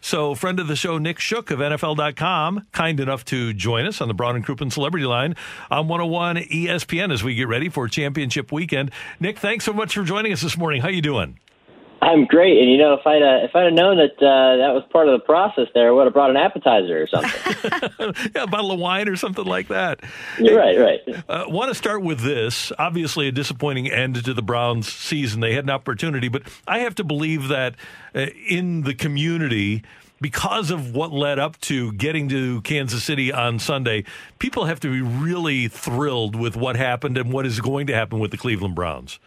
So, friend of the show, Nick Shook of NFL.com, kind enough to join us on the Brown and Crowppen Celebrity Line on 101 ESPN as we get ready for championship weekend. Nick, thanks so much for joining us this morning. How you doing? I'm great, and you know, if I'd uh, if I'd have known that uh, that was part of the process, there, I would have brought an appetizer or something. yeah, a bottle of wine or something like that. You're right, right. Uh, Want to start with this? Obviously, a disappointing end to the Browns' season. They had an opportunity, but I have to believe that uh, in the community. Because of what led up to getting to Kansas City on Sunday, people have to be really thrilled with what happened and what is going to happen with the Cleveland Browns.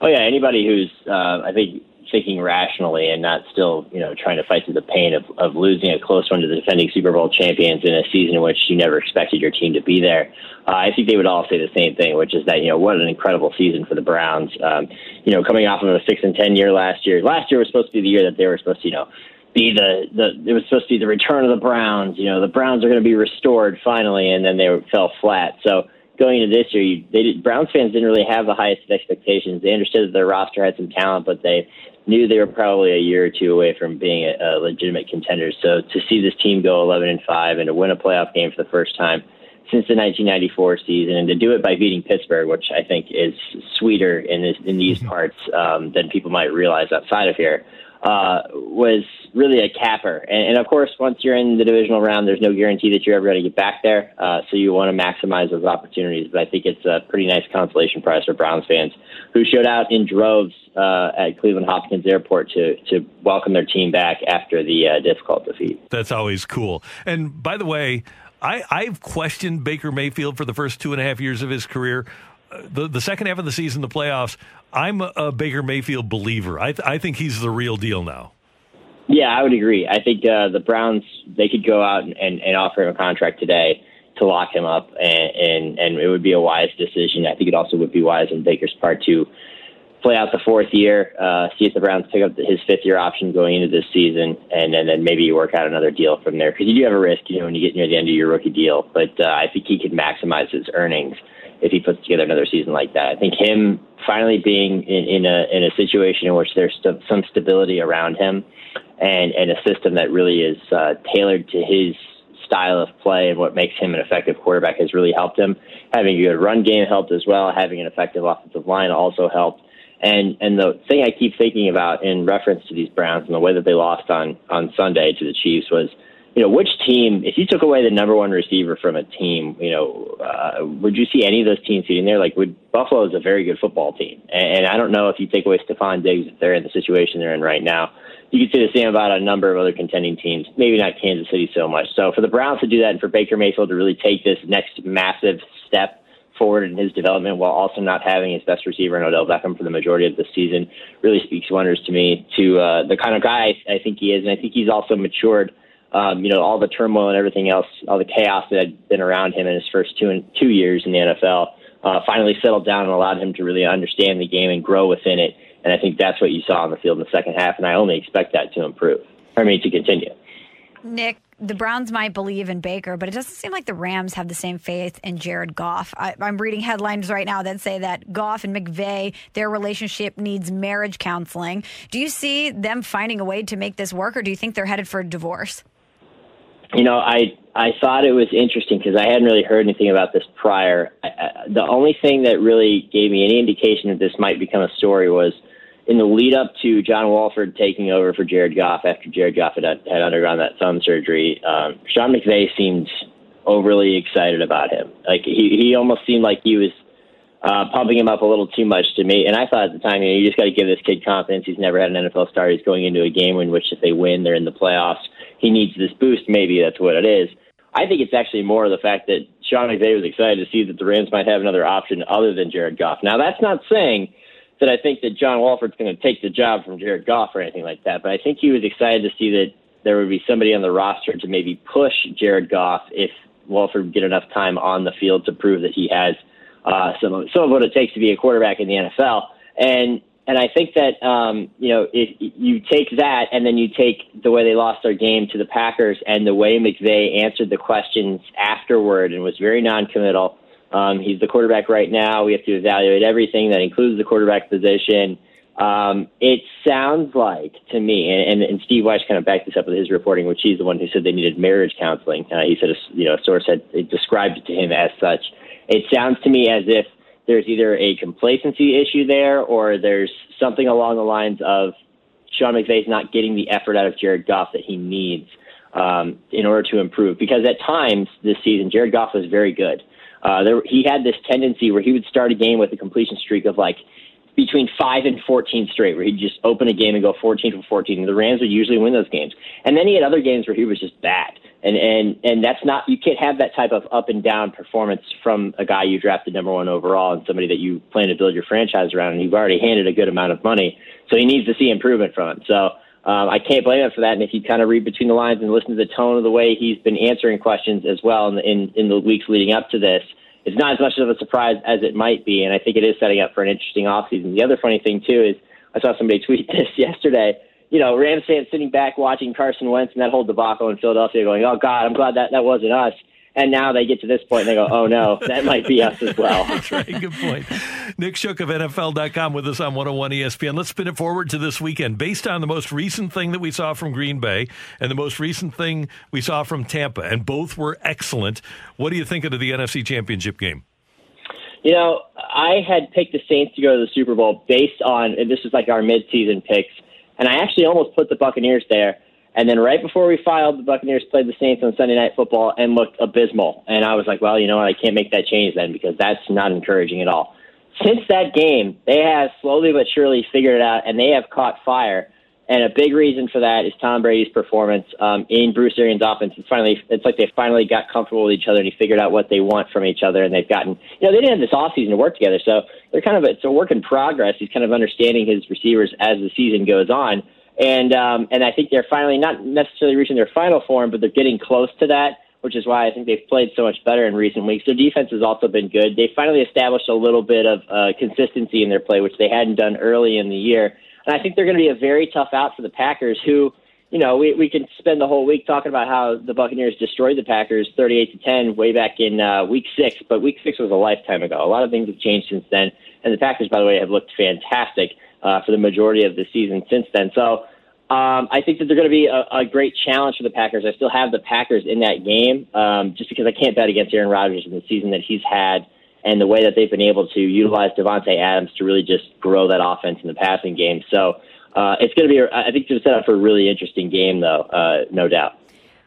Oh yeah, anybody who's uh, I think thinking rationally and not still, you know, trying to fight through the pain of, of losing a close one to the defending Super Bowl champions in a season in which you never expected your team to be there. Uh, I think they would all say the same thing, which is that, you know, what an incredible season for the Browns. Um, you know, coming off of a six and ten year last year. Last year was supposed to be the year that they were supposed to, you know, be the, the it was supposed to be the return of the Browns. You know, the Browns are going to be restored finally, and then they fell flat. So going into this year, you, they did, Browns fans didn't really have the highest expectations. They understood that their roster had some talent, but they knew they were probably a year or two away from being a, a legitimate contender. So to see this team go 11 and five and to win a playoff game for the first time since the 1994 season, and to do it by beating Pittsburgh, which I think is sweeter in this, in these mm-hmm. parts um, than people might realize outside of here uh, was really a capper. And, and, of course, once you're in the divisional round, there's no guarantee that you're ever going to get back there. Uh, so you want to maximize those opportunities. But I think it's a pretty nice consolation prize for Browns fans who showed out in droves uh, at Cleveland Hopkins Airport to to welcome their team back after the uh, difficult defeat. That's always cool. And by the way. I, I've questioned Baker Mayfield for the first two and a half years of his career the the second half of the season, the playoffs, I'm a, Baker Mayfield believer. I th- I think he's the real deal now. Yeah, I would agree. I think uh, the Browns they could go out and, and, and offer him a contract today to lock him up, and, and and it would be a wise decision. I think it also would be wise on Baker's part to play out the fourth year, uh, see if the Browns pick up his fifth year option going into this season, and, and then maybe you work out another deal from there because you do have a risk, you know, when you get near the end of your rookie deal. But uh, I think he could maximize his earnings if he puts together another season like that. I think him finally being in, in a in a situation in which there's st- some stability around him, and and a system that really is uh, tailored to his style of play and what makes him an effective quarterback has really helped him. Having a good run game helped as well. Having an effective offensive line also helped. And and the thing I keep thinking about in reference to these Browns and the way that they lost on on Sunday to the Chiefs was you know, which team, if you took away the number one receiver from a team, you know, uh, would you see any of those teams sitting there? Like, would Buffalo is a very good football team. And, and I don't know if you take away Stefon Diggs, if they're in the situation they're in right now. You could say the same about a number of other contending teams, maybe not Kansas City so much. So for the Browns to do that and for Baker Mayfield to really take this next massive step forward in his development while also not having his best receiver in Odell Beckham for the majority of the season really speaks wonders to me to uh, the kind of guy I think he is. And I think he's also matured um, you know, all the turmoil and everything else, all the chaos that had been around him in his first two two years in the NFL, uh, finally settled down and allowed him to really understand the game and grow within it. And I think that's what you saw on the field in the second half. And I only expect that to improve. I mean, to continue. Nick, the Browns might believe in Baker, but it doesn't seem like the Rams have the same faith in Jared Goff. I, am reading headlines right now that say that Goff and McVay, their relationship needs marriage counseling. Do you see them finding a way to make this work, or do you think they're headed for a divorce? you know, I I thought it was interesting because I hadn't really heard anything about this prior. I, I, the only thing that really gave me any indication that this might become a story was in the lead up to John Wolford taking over for Jared Goff after Jared Goff had, had undergone that thumb surgery. Um, Sean McVay seemed overly excited about him. Like he he almost seemed like he was uh, pumping him up a little too much to me. And I thought at the time, you know, you just got to give this kid confidence. He's never had an NFL start. He's going into a game in which if they win, they're in the playoffs he needs this boost. Maybe that's what it is. I think it's actually more the fact that Sean McVay was excited to see that the Rams might have another option other than Jared Goff. Now, that's not saying that I think that John Wolford's going to take the job from Jared Goff or anything like that, but I think he was excited to see that there would be somebody on the roster to maybe push Jared Goff if Wolford would get enough time on the field to prove that he has uh, some of, some of what it takes to be a quarterback in the NFL. And and I think that um, you know if you take that and then you take the way they lost their game to the Packers and the way McVay answered the questions afterward and was very noncommittal. Um, he's the quarterback right now. We have to evaluate everything that includes the quarterback position. Um, it sounds like to me, and, and, and Steve Weiss kind of backed this up with his reporting, which he's the one who said they needed marriage counseling. Uh, he said, a, you know, a source had described it to him as such. It sounds to me as if there's either a complacency issue there or there's something along the lines of Sean McVay's not getting the effort out of Jared Goff that he needs um, in order to improve. Because at times this season, Jared Goff was very good. Uh, there, he had this tendency where he would start a game with a completion streak of like between five and 14 straight, where he'd just open a game and go 14 for 14. And the Rams would usually win those games. And then he had other games where he was just bad. And, and, and that's not, you can't have that type of up and down performance from a guy you drafted number one overall and somebody that you plan to build your franchise around. And you've already handed a good amount of money. So he needs to see improvement from him. So, um, I can't blame him for that. And if you kind of read between the lines and listen to the tone of the way he's been answering questions as well in, in, in the weeks leading up to this, it's not as much of a surprise as it might be, and I think it is setting up for an interesting offseason. The other funny thing too is I saw somebody tweet this yesterday. You know, Rams fans sitting back watching Carson Wentz and that whole debacle in Philadelphia, going, "Oh God, I'm glad that that wasn't us." And now they get to this point and they go, oh no, that might be us as well. That's right. Good point. Nick Shook of NFL.com with us on 101 ESPN. Let's spin it forward to this weekend. Based on the most recent thing that we saw from Green Bay and the most recent thing we saw from Tampa, and both were excellent, what do you think of the NFC Championship game? You know, I had picked the Saints to go to the Super Bowl based on, and this is like our midseason picks, and I actually almost put the Buccaneers there and then right before we filed, the Buccaneers played the Saints on Sunday Night Football and looked abysmal. And I was like, well, you know what? I can't make that change then because that's not encouraging at all. Since that game, they have slowly but surely figured it out and they have caught fire. And a big reason for that is Tom Brady's performance um, in Bruce Arians' offense. It's finally, it's like they finally got comfortable with each other and he figured out what they want from each other. And they've gotten, you know, they didn't have this offseason to work together, so they're kind of it's a work in progress. He's kind of understanding his receivers as the season goes on and um, and I think they're finally not necessarily reaching their final form, but they're getting close to that, which is why I think they've played so much better in recent weeks. Their defense has also been good. They finally established a little bit of uh, consistency in their play, which they hadn't done early in the year. And I think they're going to be a very tough out for the Packers, who, you know, we we can spend the whole week talking about how the Buccaneers destroyed the Packers 38 to 10 way back in uh, week six, but week six was a lifetime ago. A lot of things have changed since then, and the Packers, by the way, have looked fantastic uh, for the majority of the season since then. So um, I think that they're going to be a, a, great challenge for the Packers. I still have the Packers in that game um, just because I can't bet against Aaron Rodgers in the season that he's had and the way that they've been able to utilize Davante Adams to really just grow that offense in the passing game. So uh, it's going to be, I think, it's set up for a really interesting game, though, uh, no doubt.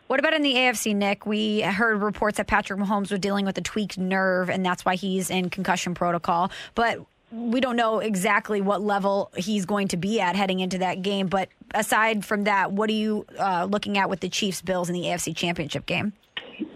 What about in the AFC, Nick? We heard reports that Patrick Mahomes was dealing with a tweaked nerve, and that's why he's in concussion protocol. But we don't know exactly what level he's going to be at heading into that game. But aside from that, what are you uh, looking at with the Chiefs Bills in the AFC Championship game?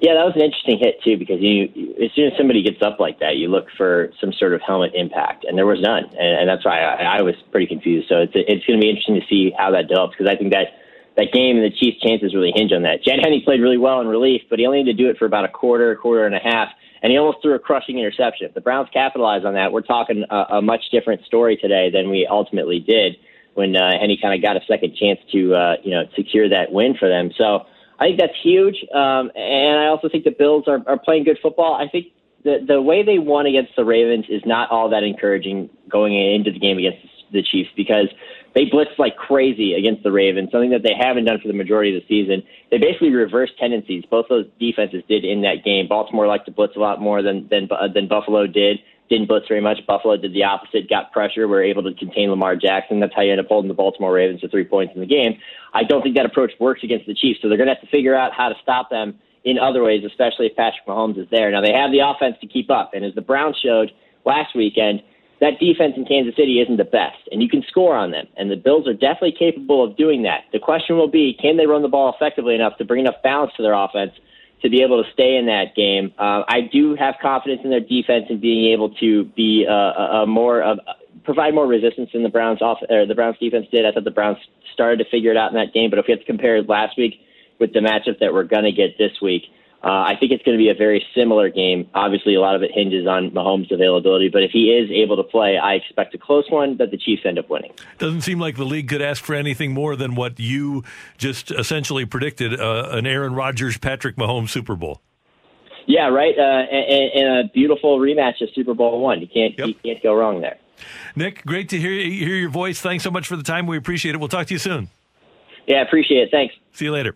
Yeah, that was an interesting hit too because you, as soon as somebody gets up like that, you look for some sort of helmet impact, and there was none, and, and that's why I, I was pretty confused. So it's it's going to be interesting to see how that develops because I think that that game and the Chiefs' chances really hinge on that. Chad Henne played really well in relief, but he only had to do it for about a quarter, quarter and a half and he almost threw a crushing interception. If the Browns capitalize on that, we're talking a, a much different story today than we ultimately did when uh, Henne kind of got a second chance to uh, you know secure that win for them. So I think that's huge, um, and I also think the Bills are, are playing good football. I think the the way they won against the Ravens is not all that encouraging going into the game against the Chiefs because they blitzed like crazy against the Ravens, something that they haven't done for the majority of the season. They basically reversed tendencies. Both those defenses did in that game. Baltimore liked to blitz a lot more than than uh, than Buffalo did. Didn't blitz very much. Buffalo did the opposite, got pressure, were able to contain Lamar Jackson. That's how you end up holding the Baltimore Ravens to three points in the game. I don't think that approach works against the Chiefs, so they're going to have to figure out how to stop them in other ways, especially if Patrick Mahomes is there. Now they have the offense to keep up, and as the Browns showed last weekend, that defense in Kansas City isn't the best, and you can score on them. And the Bills are definitely capable of doing that. The question will be, can they run the ball effectively enough to bring enough balance to their offense to be able to stay in that game? Uh, I do have confidence in their defense and being able to be uh, a, a more of provide more resistance than the Browns off or the Browns defense did. I thought the Browns started to figure it out in that game, but if we have to compare last week with the matchup that we're going to get this week. Uh, I think it's going to be a very similar game. Obviously, a lot of it hinges on Mahomes' availability, but if he is able to play, I expect a close one that the Chiefs end up winning. Doesn't seem like the league could ask for anything more than what you just essentially predicted uh, an Aaron Rodgers, Patrick Mahomes Super Bowl. Yeah, right. Uh, and, and, a beautiful rematch of Super Bowl one. You can't yep. you can't go wrong there. Nick, great to hear hear your voice. Thanks so much for the time. We appreciate it. We'll talk to you soon. Yeah, appreciate it. Thanks. See you later.